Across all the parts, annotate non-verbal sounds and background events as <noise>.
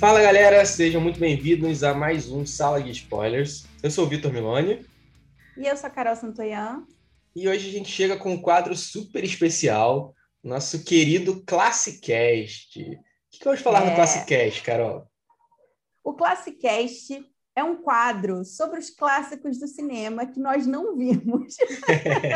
Fala galera, sejam muito bem-vindos a mais um Sala de Spoilers. Eu sou o Vitor Miloni. E eu sou a Carol Santoyan. E hoje a gente chega com um quadro super especial, nosso querido Classicast. O que, que vamos falar é... no Classicast, Carol? O Classicast é um quadro sobre os clássicos do cinema que nós não vimos.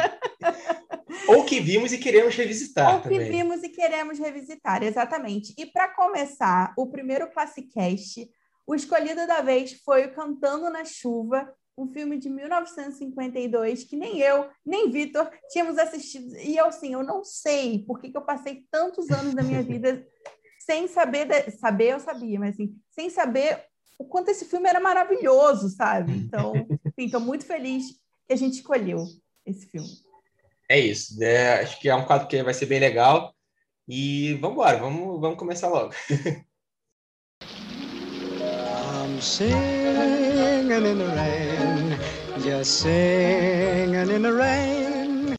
<laughs> Ou que vimos e queremos revisitar. Ou que também. vimos e queremos revisitar, exatamente. E para começar, o primeiro Classicast, o escolhido da vez foi o Cantando na Chuva, um filme de 1952 que nem eu, nem Vitor tínhamos assistido. E eu, assim, eu não sei por que, que eu passei tantos anos da minha vida <laughs> sem saber. De... Saber eu sabia, mas assim, sem saber o quanto esse filme era maravilhoso, sabe? Então, <laughs> estou muito feliz que a gente escolheu esse filme. É isso. É, acho que é um quadro que vai ser bem legal. E vamos embora, vamos, vamos começar logo. I'm singing in the rain, just singing in the rain.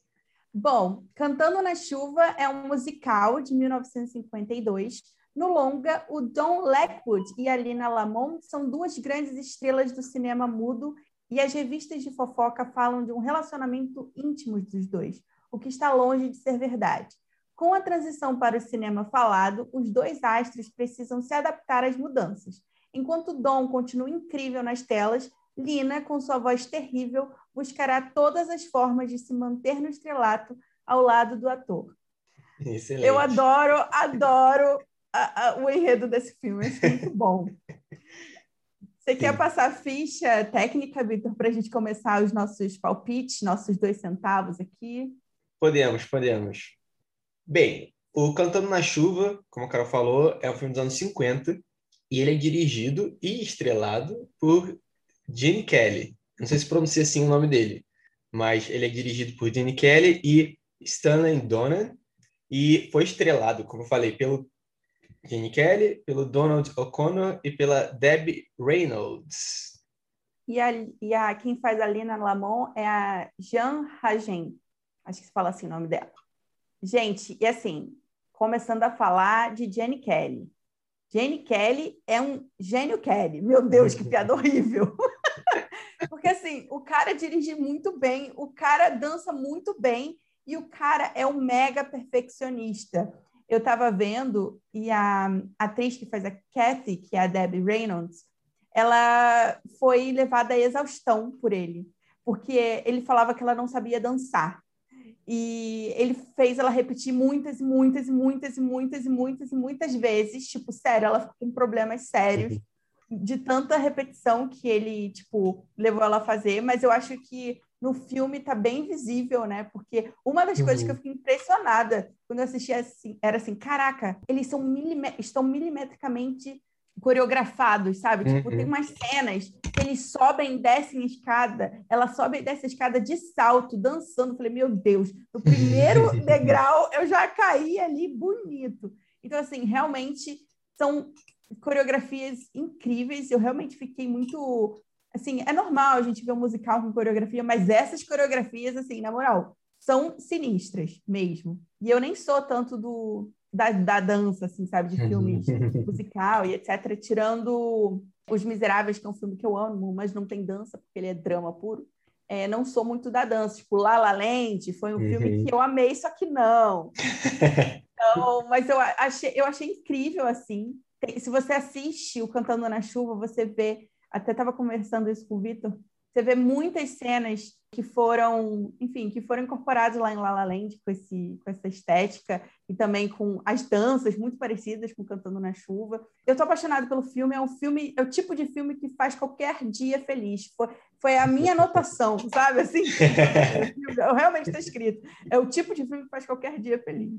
Bom, Cantando na Chuva é um musical de 1952 no longa, o Don Lackwood e a Lina Lamont são duas grandes estrelas do cinema mudo e as revistas de fofoca falam de um relacionamento íntimo dos dois, o que está longe de ser verdade. Com a transição para o cinema falado, os dois astros precisam se adaptar às mudanças. Enquanto Don continua incrível nas telas, Lina, com sua voz terrível, buscará todas as formas de se manter no estrelato ao lado do ator. Excelente. Eu adoro, adoro a, a, o enredo desse filme. É muito bom. <laughs> Você Sim. quer passar a ficha técnica, Vitor, para a gente começar os nossos palpites, nossos dois centavos aqui? Podemos, podemos. Bem, o Cantando na Chuva, como a Carol falou, é um filme dos anos 50 e ele é dirigido e estrelado por Gene Kelly. Não sei se pronuncia assim o nome dele, mas ele é dirigido por Gene Kelly e Stanley Donen e foi estrelado, como eu falei, pelo Gene Kelly, pelo Donald O'Connor e pela Debbie Reynolds. E a, e a quem faz a Lina Lamont é a Jean Hagen. Acho que se fala assim o nome dela. Gente, e assim, começando a falar de Jenny Kelly. Jenny Kelly é um gênio Kelly. Meu Deus, que piada <laughs> horrível. <laughs> Porque assim, o cara dirige muito bem, o cara dança muito bem e o cara é um mega perfeccionista eu estava vendo e a atriz que faz a Kathy, que é a Debbie Reynolds, ela foi levada à exaustão por ele, porque ele falava que ela não sabia dançar. E ele fez ela repetir muitas, muitas, muitas, muitas, muitas, muitas vezes. Tipo, sério, ela ficou com problemas sérios de tanta repetição que ele, tipo, levou ela a fazer. Mas eu acho que no filme tá bem visível, né? Porque uma das uhum. coisas que eu uhum. fiquei impressionada quando eu assisti assim, era assim, caraca, eles são estão milimetricamente coreografados, sabe? Uhum. Tipo, tem uhum. umas cenas que eles sobem e descem a escada, ela sobe e desce a escada de salto, dançando. falei, meu Deus, no primeiro <laughs> degrau eu já caí ali bonito. Então, assim, realmente são coreografias incríveis. Eu realmente fiquei muito assim, é normal a gente ver um musical com coreografia, mas essas coreografias, assim, na moral, são sinistras mesmo. E eu nem sou tanto do da, da dança, assim, sabe, de filmes <laughs> musical e etc, tirando Os Miseráveis, que é um filme que eu amo, mas não tem dança, porque ele é drama puro. É, não sou muito da dança. Tipo, La La Land foi um uhum. filme que eu amei, só que não. <laughs> Então, mas eu achei, eu achei incrível, assim. Tem, se você assiste o Cantando na Chuva, você vê até estava conversando isso com o Vitor, você vê muitas cenas que foram, enfim, que foram incorporadas lá em La La Land com, esse, com essa estética e também com as danças muito parecidas com Cantando na Chuva. Eu estou apaixonada pelo filme, é um filme, é o tipo de filme que faz qualquer dia feliz. Foi, foi a minha anotação, <laughs> sabe? Assim, eu realmente está escrito. É o tipo de filme que faz qualquer dia feliz.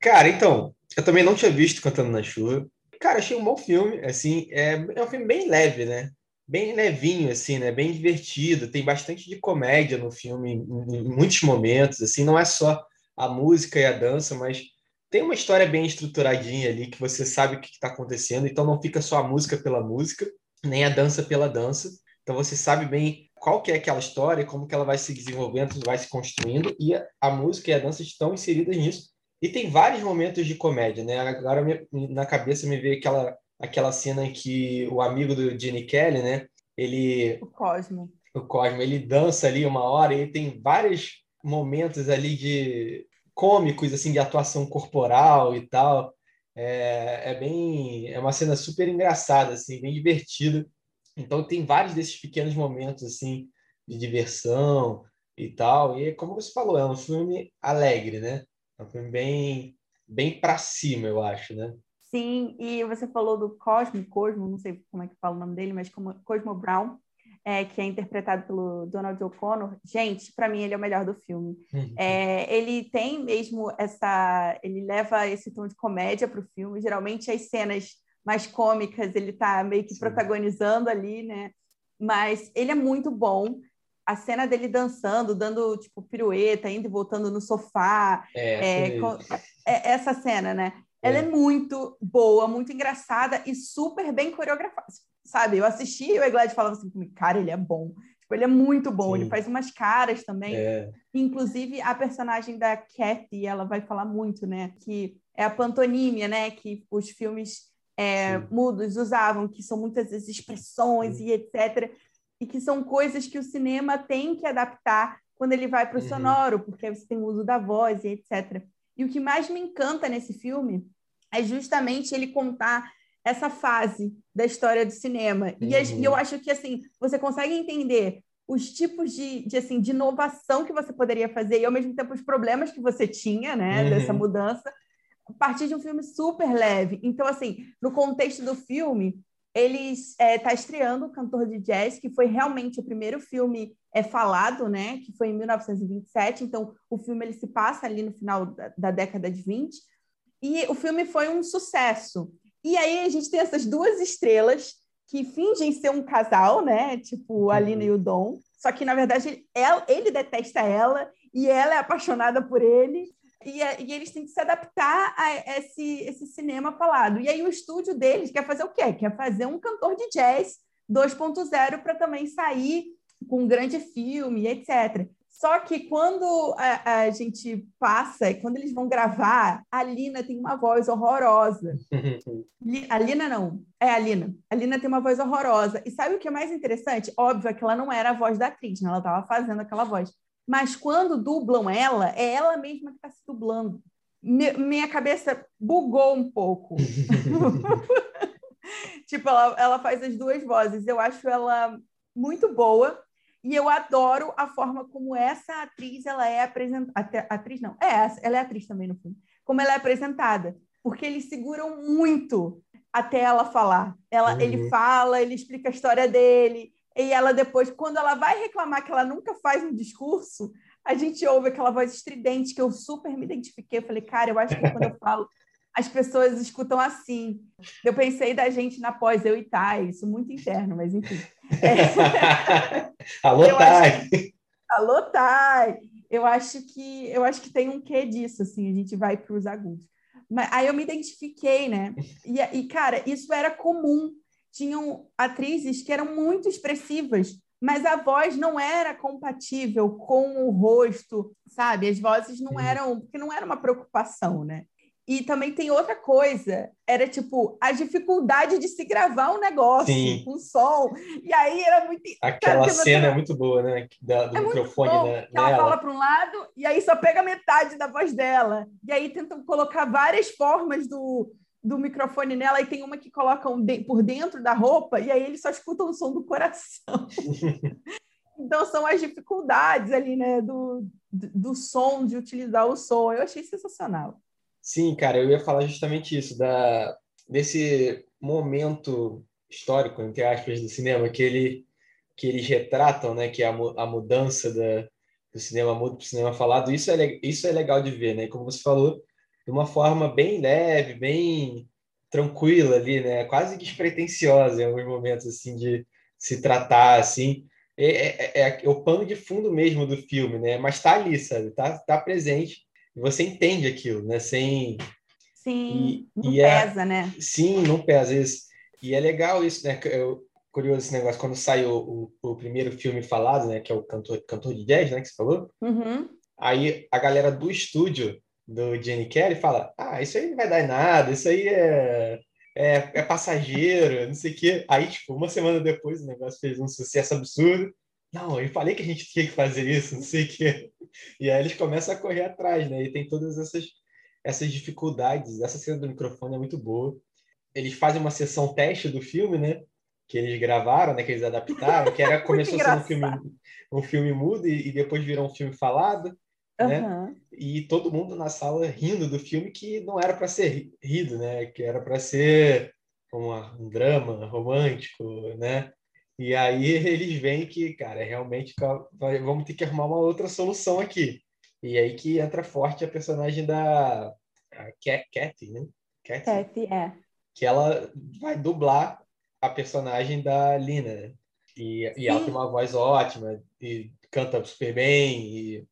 Cara, então, eu também não tinha visto Cantando na Chuva. Cara, achei um bom filme, assim, é, é um filme bem leve, né? Bem levinho, assim, né? Bem divertido. Tem bastante de comédia no filme em, muitos momentos, assim. Não é só a música e a dança, mas tem uma história bem estruturadinha ali que você sabe o que está acontecendo. Então não fica só a música pela música, nem a dança pela dança. Então você sabe bem qual que é aquela história, como que ela vai se desenvolvendo, vai se construindo e a, a música e a dança estão inseridas nisso. E tem vários momentos de comédia, né? Agora na cabeça me veio aquela aquela cena em que o amigo do Gene Kelly, né? Ele. O Cosmo. O Cosmo, ele dança ali uma hora e tem vários momentos ali de cômicos, assim, de atuação corporal e tal. É, é bem. É uma cena super engraçada, assim, bem divertida. Então tem vários desses pequenos momentos, assim, de diversão e tal. E como você falou, é um filme alegre, né? É um filme bem, bem para cima, eu acho, né? Sim, e você falou do Cosmo, Cosmo, não sei como é que fala o nome dele, mas como Cosmo Brown, é, que é interpretado pelo Donald O'Connor. Gente, para mim ele é o melhor do filme. Uhum. É, ele tem mesmo essa, ele leva esse tom de comédia para o filme. Geralmente as cenas mais cômicas ele está meio que Sim. protagonizando ali, né? Mas ele é muito bom a cena dele dançando, dando tipo pirueta, indo e voltando no sofá. É, é, é essa cena, né? Ela é. é muito boa, muito engraçada e super bem coreografada. Sabe, eu assisti e o Eglad falava assim comigo, cara, ele é bom. Tipo, ele é muito bom, Sim. ele faz umas caras também. É. Inclusive, a personagem da Kathy, ela vai falar muito, né? Que é a pantonímia, né? Que os filmes é, mudos usavam, que são muitas vezes expressões Sim. e etc e que são coisas que o cinema tem que adaptar quando ele vai para o uhum. sonoro, porque você tem o uso da voz e etc. E o que mais me encanta nesse filme é justamente ele contar essa fase da história do cinema. Uhum. E, e, eu acho que assim você consegue entender os tipos de, de, assim, de inovação que você poderia fazer e ao mesmo tempo os problemas que você tinha, né, uhum. dessa mudança, a partir de um filme super leve. Então, assim, no contexto do filme, ele está é, tá estreando o Cantor de Jazz, que foi realmente o primeiro filme é falado, né? Que foi em 1927. Então, o filme ele se passa ali no final da, da década de 20. E o filme foi um sucesso. E aí a gente tem essas duas estrelas que fingem ser um casal, né? Tipo a Lina e o Dom. Só que, na verdade, ele, ele detesta ela e ela é apaixonada por ele e, é, e, eles têm que se adaptar a esse, esse cinema falado. E aí o estúdio deles quer fazer o quê? Quer fazer um cantor de jazz 2.0 para também sair com um grande filme, etc. Só que quando a, a, gente passa, quando eles vão gravar, a Lina tem uma voz horrorosa. a Lina não, é a Lina. A Lina tem uma voz horrorosa. E sabe o que é mais interessante? Óbvio é que ela não era a voz da atriz, né? ela estava fazendo aquela voz. Mas quando dublam ela, é ela mesma que está se dublando. minha cabeça bugou um pouco. <laughs> <laughs> tipo, ela, ela faz as duas vozes. Eu acho ela muito boa. E eu adoro a forma como essa atriz ela é apresentada. Atriz não, é, ela é atriz também no filme. Como ela é apresentada. Porque eles seguram muito até ela falar. Ela, uhum. Ele fala, ele explica a história dele, e ela depois, quando ela vai reclamar que ela nunca faz um discurso, a gente ouve aquela voz estridente que eu super me identifiquei. Eu falei, cara, eu acho que quando eu <laughs> falo, as pessoas escutam assim. Eu pensei da gente na pós, eu e Thay, isso muito interno, mas enfim. <laughs> Alô, Thay! Alô, Thay! Eu acho que eu acho que tem um quê disso, assim, a gente vai para os agudos. Mas, aí eu me identifiquei, né? E, e, cara, isso era comum tinham atrizes que eram muito expressivas, mas a voz não era compatível com o rosto, sabe? As vozes não eram, porque não era uma preocupação, né? E também tem outra coisa, era tipo a dificuldade de se gravar um negócio Sim. com som. E aí era muito. Aquela cena é muito boa, né? Da, do é microfone bom, né? Ela fala para um lado e aí só pega metade da voz dela. E aí tentam colocar várias formas do, do microfone nela e tem uma que coloca um de, por dentro da roupa e aí ele só escuta o som do coração. <laughs> então são as dificuldades ali, né, do, do som, de utilizar o som. Eu achei sensacional. Sim, cara, eu ia falar justamente isso, da, desse momento histórico, entre aspas, do cinema, que, ele, que eles retratam, né, que é a, a mudança da, do cinema mudo para o cinema falado. Isso é, isso é legal de ver, né? Como você falou, de uma forma bem leve, bem tranquila ali, né? Quase despretensiosa em alguns momentos, assim, de se tratar, assim. É, é, é, é o pano de fundo mesmo do filme, né? Mas tá ali, sabe? Tá, tá presente. Você entende aquilo, né? Sem... Sim, e, não e é pesa, é... né? Sim, não pesa. Isso. E é legal isso, né? Eu, curioso esse negócio, quando saiu o, o, primeiro filme falado, né? Que é o Cantor, cantor de Jazz, né? Que você falou. Uhum. Aí a galera do estúdio do Jenny Kelly fala: Ah, isso aí não vai dar em nada, isso aí é, é, é passageiro, não sei o quê. Aí, tipo, uma semana depois o negócio fez um sucesso absurdo. Não, eu falei que a gente tinha que fazer isso, não sei o quê. <laughs> E aí eles começam a correr atrás, né? E tem todas essas, essas dificuldades. Essa cena do microfone é muito boa. Eles fazem uma sessão teste do filme, né? Que eles gravaram, né? Que eles adaptaram, que era <laughs> começou sendo um filme, um filme mudo e, e depois virou um filme falado. Uhum. Né? E todo mundo na sala rindo do filme que não era para ser rido, né? Que era para ser uma, um drama romântico, né? E aí <laughs> eles veem que, cara, realmente vamos ter que arrumar uma outra solução aqui. E aí que entra forte a personagem da Kathy, né? Kathy, Kathy, é. Que ela vai dublar a personagem da Lina, né? E, e ela tem uma voz ótima e canta super bem e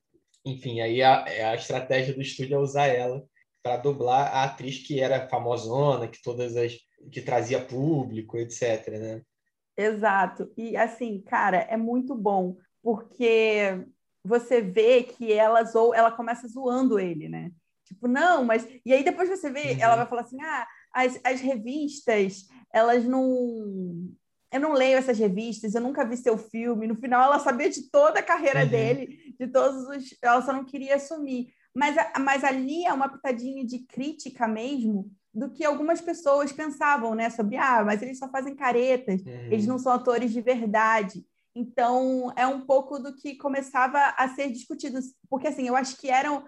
enfim, aí a, é a estratégia do estúdio é usar ela para dublar a atriz que era famosona, que todas as que trazia público, etc, né? Exato. E assim, cara, é muito bom, porque você vê que ela ou ela começa zoando ele, né? Tipo, não, mas e aí depois você vê, uhum. ela vai falar assim: "Ah, as, as revistas, elas não eu não leio essas revistas, eu nunca vi seu filme. No final, ela sabia de toda a carreira uhum. dele, de todos os. Ela só não queria assumir. Mas, mas ali é uma pitadinha de crítica mesmo do que algumas pessoas pensavam, né? Sobre, ah, mas eles só fazem caretas, uhum. eles não são atores de verdade. Então, é um pouco do que começava a ser discutido. Porque, assim, eu acho que eram.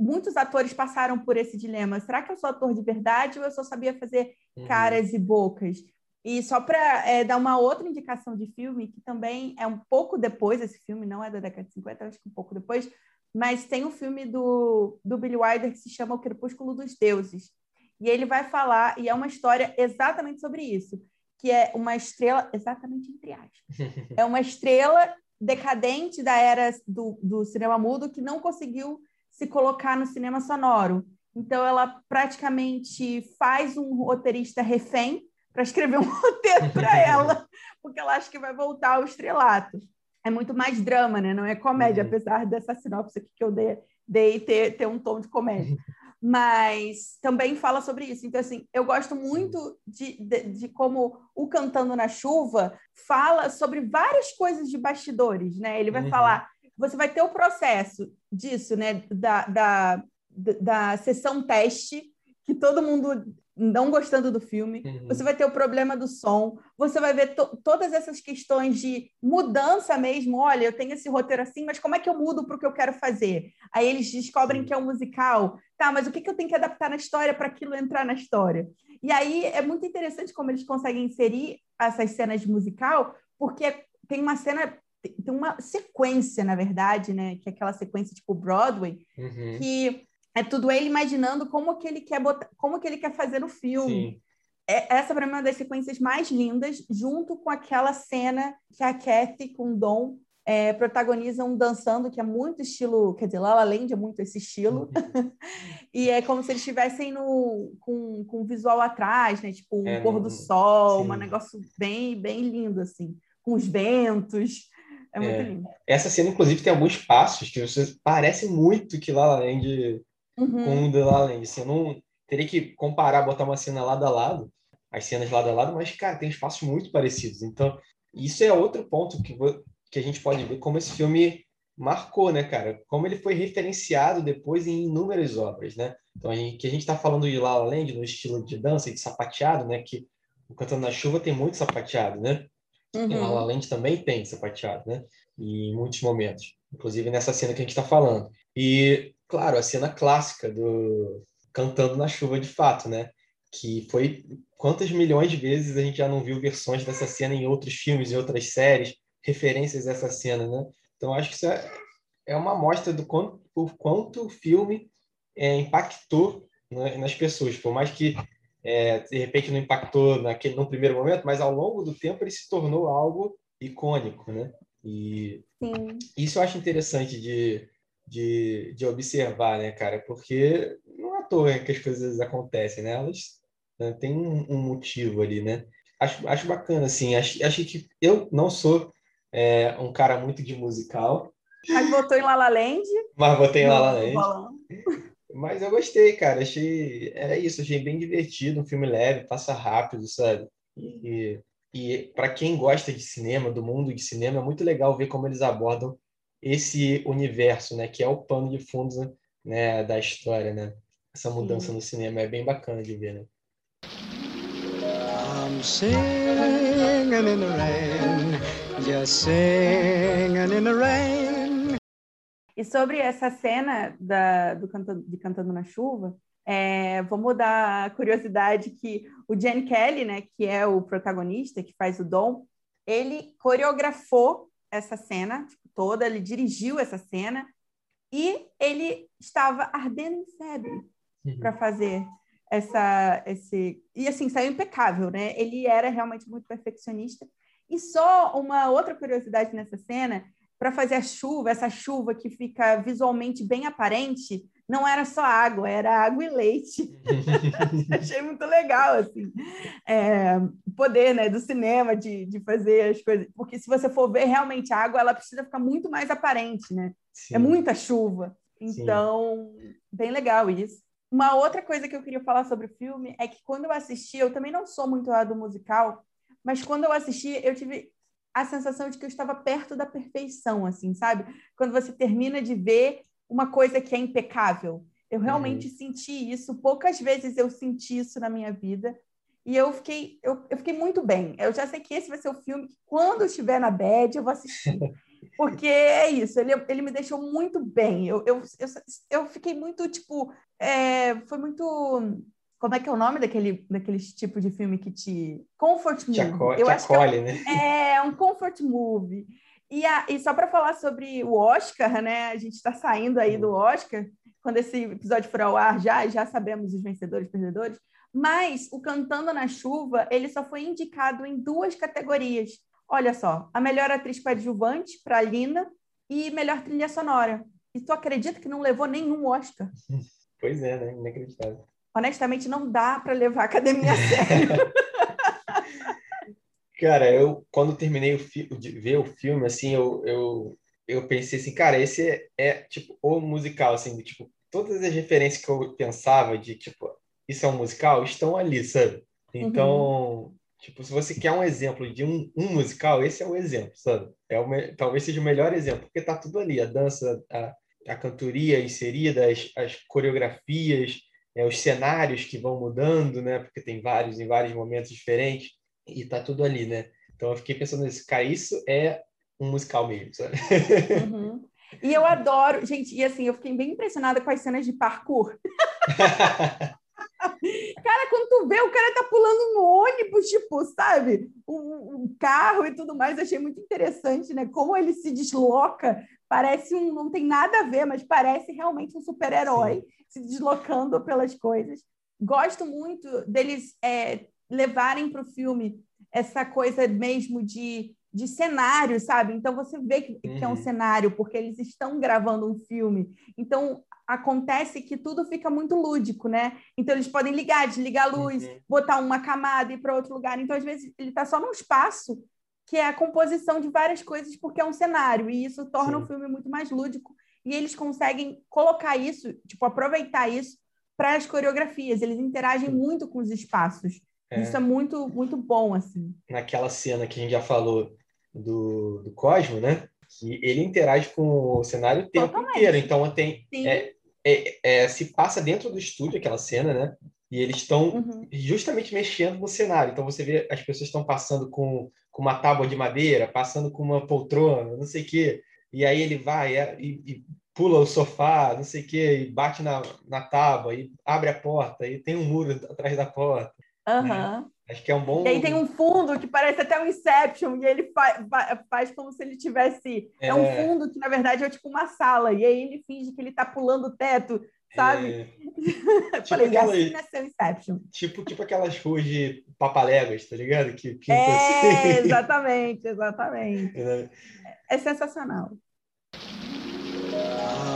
Muitos atores passaram por esse dilema. Será que eu sou ator de verdade ou eu só sabia fazer uhum. caras e bocas? E só para é, dar uma outra indicação de filme, que também é um pouco depois, esse filme não é da década de 50, acho que um pouco depois, mas tem um filme do, do Billy Wilder que se chama O Crepúsculo dos Deuses. E ele vai falar, e é uma história exatamente sobre isso, que é uma estrela, exatamente entre aspas, <laughs> é uma estrela decadente da era do, do cinema mudo que não conseguiu se colocar no cinema sonoro. Então, ela praticamente faz um roteirista refém para escrever um <laughs> roteiro para ela, porque ela acha que vai voltar ao estrelato. É muito mais drama, né? Não é comédia, uhum. apesar dessa sinopse aqui que eu dei, dei ter, ter um tom de comédia. <laughs> Mas também fala sobre isso. Então, assim, eu gosto muito de, de, de, como o Cantando na Chuva fala sobre várias coisas de bastidores, né? Ele vai uhum. falar, você vai ter o processo disso, né? Da, da, da sessão teste, que todo mundo não gostando do filme, uhum. você vai ter o problema do som, você vai ver to todas essas questões de mudança mesmo. Olha, eu tenho esse roteiro assim, mas como é que eu mudo para o que eu quero fazer? Aí eles descobrem que é um musical. Tá, mas o que, que eu tenho que adaptar na história para aquilo entrar na história? E aí é muito interessante como eles conseguem inserir essas cenas de musical, porque tem uma cena tem uma sequência, na verdade, né? Que é aquela sequência tipo Broadway, uhum. que é tudo ele imaginando como que ele quer botar, como que ele quer fazer o filme. É, essa para mim é uma das sequências mais lindas, junto com aquela cena que a Kathy com o Dom é, protagonizam dançando, que é muito estilo, quer dizer, Lala Land é muito esse estilo, uhum. <laughs> e é como se eles estivessem no, com, com visual atrás, né? Tipo, um é, pôr do sol, um negócio bem, bem lindo, assim, com os ventos. É muito é. lindo. Essa cena, inclusive, tem alguns passos que você parece muito que Lala Land uhum. com o The La Land. Assim, eu não teria que comparar, botar uma cena lado a lado, as cenas lado a lado, mas, cara, tem espaços muito parecidos. Então, isso é outro ponto que, que a gente pode ver como esse filme marcou, né, cara? Como ele foi referenciado depois em inúmeras obras, né? Então, gente, que a gente está falando de La La Land no estilo de dança e de sapateado, né? Que o Cantando na Chuva tem muito sapateado, né? Uhum. La La Land também tem sapateado, né? E em muitos momentos, inclusive nessa cena que a gente está falando. E claro, a cena clássica do Cantando na Chuva de fato, né? Que foi quantas milhões de vezes a gente já não viu versões dessa cena em outros filmes, em outras séries, referências dessa cena, né? Então acho que isso é, é uma amostra do quanto, o quanto o filme é, impactou né, nas pessoas, por mais que é, de repente não impactou naquele no primeiro momento, mas ao longo do tempo ele se tornou algo icônico, né? E Sim. isso eu acho interessante de de, de observar, né, cara? Porque não é à toa que as coisas acontecem, né? Elas né, têm um, um, motivo ali, né? Acho, acho bacana, assim. Acho, acho que eu não sou é, um cara muito de musical. Mas votou em La La Land? Mas votei em La La Land. Mas eu gostei, cara. Achei. Era isso, achei bem divertido, um filme leve, passa rápido, sabe? E, e para quem gosta de cinema, do mundo de cinema, é muito legal ver como eles abordam esse universo, né? Que é o pano de fundo né, da história, né? Essa mudança Sim. no cinema é bem bacana de ver, né? I'm singing in the rain, just singing in the rain. E sobre essa cena da, do canto, de Cantando na Chuva, é, vamos dar a curiosidade que o Jen Kelly, né, que é o protagonista, que faz o Dom, ele coreografou essa cena tipo, toda, ele dirigiu essa cena e ele estava ardendo em febre para fazer essa esse e assim saiu impecável, né? Ele era realmente muito perfeccionista. E só uma outra curiosidade nessa cena, para fazer a chuva, essa chuva que fica visualmente bem aparente, não era só água, era água e leite. <laughs> <laughs> Achei muito legal, assim, é, o poder né, do cinema de, de fazer as coisas. Porque se você for ver realmente a água, ela precisa ficar muito mais aparente, né? É Sim. É muita chuva. Então, Sim. bem legal isso. Uma outra coisa que eu queria falar sobre o filme é que quando eu assisti, eu também não sou muito lá do musical, mas quando eu assisti, eu tive a sensação de que eu estava perto da perfeição, assim, sabe? Quando você termina de ver uma coisa que é impecável. Eu realmente uhum. senti isso, poucas vezes eu senti isso na minha vida. E eu fiquei, eu, eu fiquei muito bem. Eu já sei que esse vai ser o filme que, quando eu estiver na bed, eu vou assistir. <laughs> Porque é isso, ele, ele me deixou muito bem. Eu, eu, eu, eu fiquei muito, tipo, é, foi muito. Como é que é o nome daquele, daquele tipo de filme que te. Comfort movie. Te, aco eu te acho acolhe, que é um, né? É, um comfort movie. E, a, e só para falar sobre o Oscar, né? A gente está saindo aí do Oscar. Quando esse episódio for ao ar, já, já sabemos os vencedores e perdedores. Mas o Cantando na Chuva, ele só foi indicado em duas categorias. Olha só, a melhor atriz coadjuvante para Lina e melhor trilha sonora. E tu acredita que não levou nenhum Oscar? <laughs> Pois é, né? Inacreditável. Honestamente, não dá para levar a academia a sério. <laughs> cara, eu quando terminei de ver o filme, assim, eu, eu, eu pensei assim, cara, esse é, é tipo o musical, assim, tipo, todas as referências que eu pensava de tipo, isso é um musical, estão ali, sabe? Então, uhum. tipo, se você quer um exemplo de um, um musical, esse é o exemplo, sabe? É o, talvez seja o melhor exemplo, porque tá tudo ali, a dança, a, a cantoria inserida, as, as coreografias, é, os cenários que vão mudando, né? Porque tem vários em vários momentos diferentes e tá tudo ali, né? Então eu fiquei pensando nisso, cara, isso é um musical mesmo, sabe? Uhum. E eu adoro, gente, e assim, eu fiquei bem impressionada com as cenas de parkour. <laughs> cara, quando tu vê, o cara tá pulando no ônibus, tipo, sabe? Um, um, carro e tudo mais, achei muito interessante, né? Como ele se desloca parece um. não tem nada a ver, mas parece realmente um super-herói se deslocando pelas coisas. Gosto muito deles é, levarem para o filme essa coisa mesmo de, de cenário, sabe? Então você vê que, uhum. que, é um uhum. cenário, porque eles estão gravando um filme. Então acontece que tudo fica muito lúdico, né? Então eles podem ligar, desligar a luz, uhum. botar uma camada e ir para outro lugar. Então, às vezes, ele está só num espaço que é a composição de várias coisas, porque é um cenário, e isso torna Sim. o filme muito mais lúdico. E eles conseguem colocar isso, tipo, aproveitar isso para as coreografias. Eles interagem Sim. muito com os espaços. É. Isso é muito, muito bom, assim. Naquela cena que a gente já falou do, do Cosmo, né? Que ele interage com o cenário o tempo Totalmente. inteiro. Então, tem, é, é, é, se passa dentro do estúdio aquela cena, né? E eles estão uhum. justamente mexendo no cenário. Então você vê as pessoas estão passando com, com uma tábua de madeira, passando com uma poltrona, não sei o quê. E aí ele vai é, e, e pula o sofá, não sei o quê, e bate na, na tábua, e abre a porta, e tem um muro atrás da porta. Uhum. Né? Acho que é um bom. E aí tem um fundo que parece até um Inception, e ele fa faz como se ele tivesse. É... é... um fundo que, na verdade, é tipo uma sala, e aí ele finge que ele está pulando o teto, sabe? É... <laughs> tipo Falei, aquela... assim nasceu Inception. Tipo, tipo aquelas ruas de papaléguas, tá ligado? Que pinta é, assim. <laughs> exatamente, exatamente. É, é sensacional.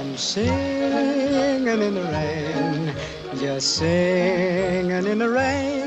I'm singing in the rain, just singing in the rain.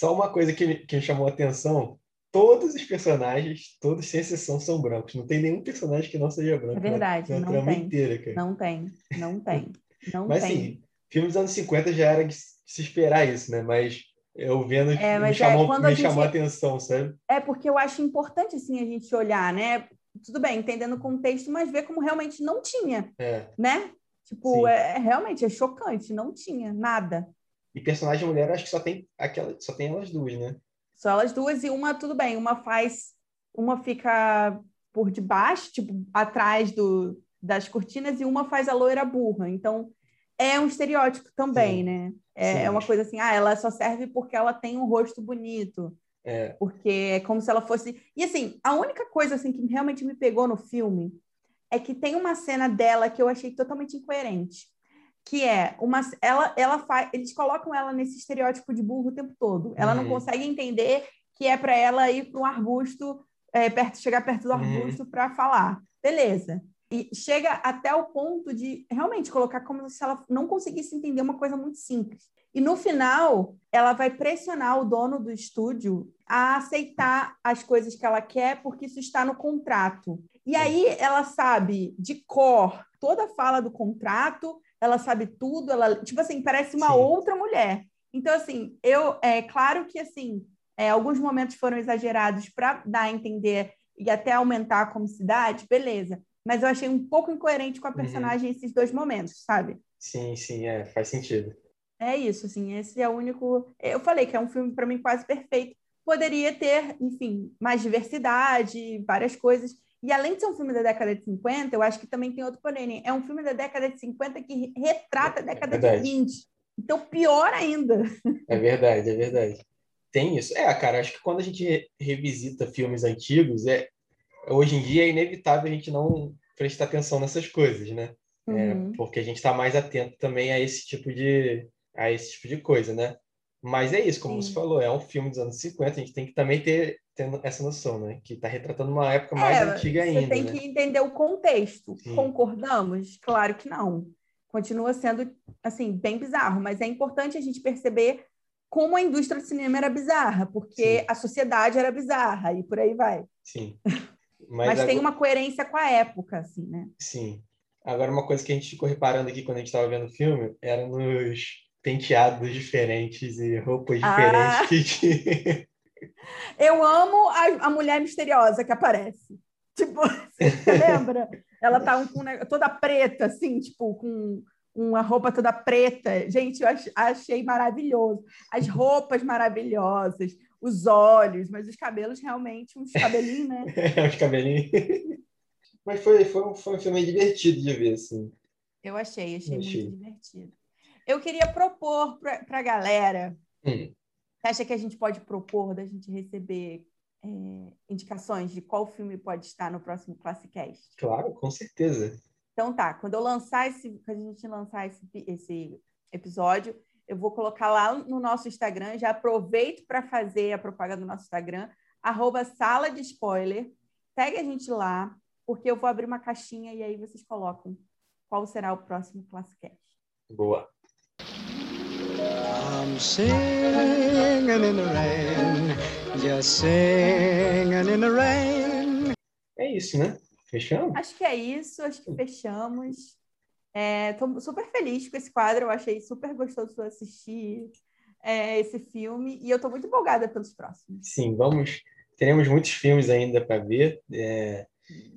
Só uma coisa que, que me chamou a atenção todos os personagens, todos sem exceção, são brancos. Não tem nenhum personagem que não seja branco. É verdade, não tem. Inteira, não tem, não tem. Não Mas tem. assim, filme dos anos 50 já era de se esperar isso, né? Mas eu vendo É, me mas é, chamou, quando a me chamou a gente- atenção, sabe? É porque eu acho importante assim a gente olhar, né? Tudo bem, entendendo o contexto, mas ver como realmente não tinha, É. né? Tipo, Sim. é, é- realmente é chocante, não tinha nada. E personagem mulher, acho que só tem aquela, só tem elas duas, né? Só elas duas e uma, tudo bem, uma faz, uma fica por debaixo, tipo, atrás do, das cortinas, e uma faz a loira burra. Então, é um estereótipo também, Sim. né? É, Sim. é uma coisa assim, ah, ela só serve porque ela tem um rosto bonito. É. Porque é como se ela fosse. E assim, a única coisa assim que realmente me pegou no filme é que tem uma cena dela que eu achei totalmente incoerente. Que é uma. Ela, ela faz. Eles colocam ela nesse estereótipo de burro o tempo todo. Ela não Uhum. consegue entender que é para ela ir para um arbusto, é, perto, chegar perto do Uhum. arbusto para falar. Beleza. E chega até o ponto de realmente colocar como se ela não conseguisse entender uma coisa muito simples. E no final, ela vai pressionar o dono do estúdio a aceitar as coisas que ela quer, porque isso está no contrato. E aí ela sabe de cor toda a fala do contrato, ela sabe tudo, ela, tipo assim, parece uma Sim. outra mulher. Então, assim, eu, é claro que, assim, é, alguns momentos foram exagerados para dar a entender e até aumentar a comicidade, beleza. Mas eu achei um pouco incoerente com a Uhum. personagem esses dois momentos, sabe? Sim, sim, é, faz sentido. É isso, assim, esse é o único. Eu falei que é um filme para mim quase perfeito. Poderia ter, enfim, mais diversidade, várias coisas. E além de ser um filme da década de 50, eu acho que também tem outro porém. É um filme da década de 50 que retrata a década de verdade. 20. Então, pior ainda. É verdade, é verdade. Tem isso. É, cara, acho que quando a gente re- revisita filmes antigos, é, hoje em dia é inevitável a gente não prestar atenção nessas coisas, né? É, Uhum. porque a gente está mais atento também a esse tipo de a esse tipo de coisa, né? Mas é isso, como Sim. você falou, é um filme dos anos 50, a gente tem que também ter, ter essa noção, né? Que está retratando uma época mais É, antiga Você ainda, tem né? que entender o contexto. Sim. Concordamos? Claro que não. Continua sendo, assim, bem bizarro, mas é importante a gente perceber como a indústria do cinema era bizarra, porque Sim. a sociedade era bizarra e por aí vai. Sim. <laughs> Mas, Mas, tem agora- uma coerência com a época, assim, né? Sim. Agora, uma coisa que a gente ficou reparando aqui quando a gente estava vendo o filme era nos penteados diferentes e roupas Ah. diferentes que tinha. <laughs> Eu amo a, a mulher misteriosa que aparece. Tipo, você <laughs> lembra? Ela tá um- ne- toda preta, assim, tipo, com uma roupa toda preta. Gente, eu ach- achei maravilhoso. As roupas maravilhosas, os olhos, mas os cabelos realmente, uns cabelinhos, né? <laughs> Os cabelinhos. <laughs> Mas foi, foi, um, foi um filme divertido de ver, assim. Eu achei, achei, Achei. muito divertido. Eu queria propor para a galera. Hum. Você acha que a gente pode propor da gente receber é, indicações de qual filme pode estar no próximo Classicast? Claro, com certeza. Então tá, quando eu lançar esse, quando a gente lançar esse, esse episódio, eu vou colocar lá no nosso Instagram, já aproveito para fazer a propaganda do nosso Instagram, arroba sala de spoiler, segue a gente lá, porque eu vou abrir uma caixinha e aí vocês colocam qual será o próximo Classicast. Boa. I'm singing in the rain, just singing in the rain. É isso, né? Fechamos? Acho que é isso, acho que fechamos. Estou super feliz com esse quadro, eu achei super gostoso assistir é, esse filme e eu estou muito empolgada pelos próximos. Sim, vamos. Teremos muitos filmes ainda para ver. é,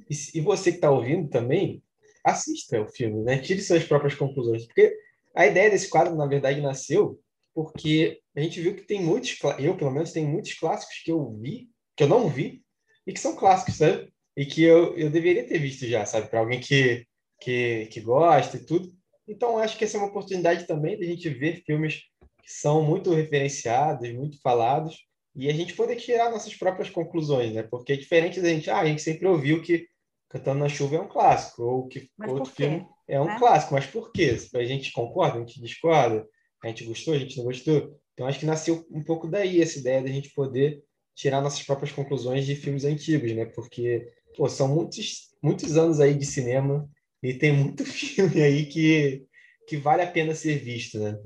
E, e você que está ouvindo também, assista o filme, né? Tire suas próprias conclusões. Porque a ideia desse quadro, na verdade, nasceu porque a gente viu que tem muitos, eu pelo menos, tem muitos clássicos que eu vi, que eu não vi, e que são clássicos, sabe? E que eu, eu deveria ter visto já, sabe? Para alguém que, que, que gosta e tudo. Então, acho que essa é uma oportunidade também da gente ver filmes que são muito referenciados, muito falados, e a gente poder tirar nossas próprias conclusões, né? Porque é diferente da gente, ah, a gente sempre ouviu que Cantando na Chuva é um clássico, ou que Mas outro filme é um né? clássico, mas por quê? A gente concorda, a gente discorda, a gente gostou, a gente não gostou. Então acho que nasceu um pouco daí essa ideia da gente poder tirar nossas próprias conclusões de filmes antigos, né? Porque pô, são muitos, muitos anos aí de cinema e tem muito <laughs> filme aí que, que vale a pena ser visto, né?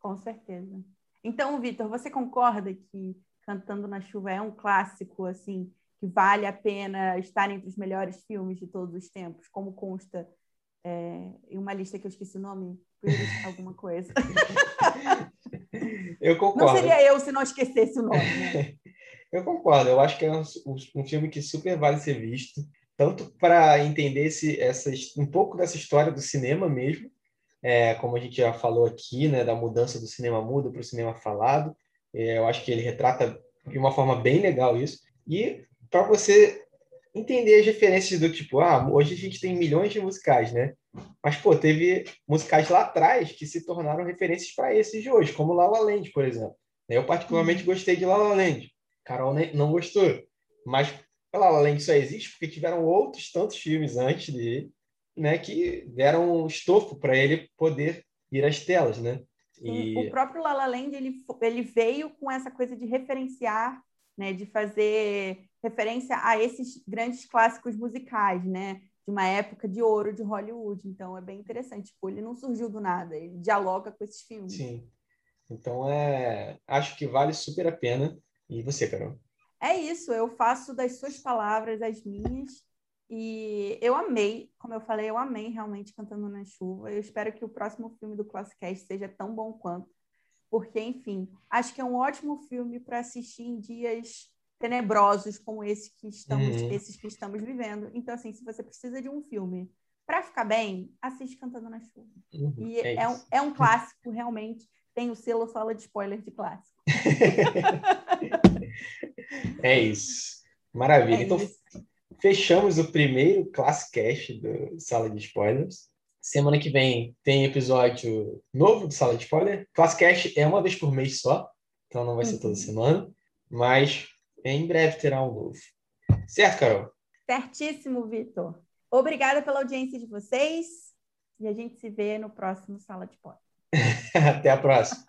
Com certeza. Então, Vitor, você concorda que Cantando na Chuva é um clássico, assim, que vale a pena estar entre os melhores filmes de todos os tempos, como consta é, em uma lista que eu esqueci o nome, Alguma coisa. <laughs> eu concordo. Não seria eu se não esquecesse o nome, né? <laughs> eu concordo. Eu acho que é um, um filme que super vale ser visto, tanto para entender esse, essa, um pouco dessa história do cinema mesmo, é, como a gente já falou aqui, né, da mudança do cinema mudo para o cinema falado. É, eu acho que ele retrata de uma forma bem legal isso. E para você entender as referências do tipo, ah, hoje a gente tem milhões de musicais, né? Mas, pô, teve musicais lá atrás que se tornaram referências para esses de hoje, como La La Land, por exemplo. Eu particularmente uhum. gostei de La La Land. Carol não gostou. Mas La La Land só existe porque tiveram outros tantos filmes antes dele, né, que deram um estofo para ele poder ir às telas, né? E... O próprio La La Land, ele, ele veio com essa coisa de referenciar, né, de fazer referência a esses grandes clássicos musicais, né? De uma época de ouro de Hollywood. Então é bem interessante. Tipo, ele não surgiu do nada, ele dialoga com esses filmes. Sim. Então é, acho que vale super a pena. E você, Carol? É isso, eu faço das suas palavras as minhas. E eu amei, como eu falei, eu amei realmente Cantando na Chuva. Eu espero que o próximo filme do Classicast seja tão bom quanto. Porque, enfim, acho que é um ótimo filme para assistir em dias tenebrosos como esse que estamos, uhum. esses que estamos vivendo. Então, assim, se você precisa de um filme para ficar bem, assiste Cantando na Chuva. Uhum. E é, é, um, é um clássico, realmente. Tem o selo fala de spoiler de clássico. <laughs> é isso. Maravilha. É então, isso. fechamos o primeiro Classicast do Sala de Spoilers. Semana que vem tem episódio novo do Sala de Spoiler. Classicast é uma vez por mês só, então não vai ser toda uhum. semana. Mas em breve terá um novo. Certo, Carol? Certíssimo, Vitor. Obrigada pela audiência de vocês e a gente se vê no próximo Sala de Pó. <laughs> Até a próxima.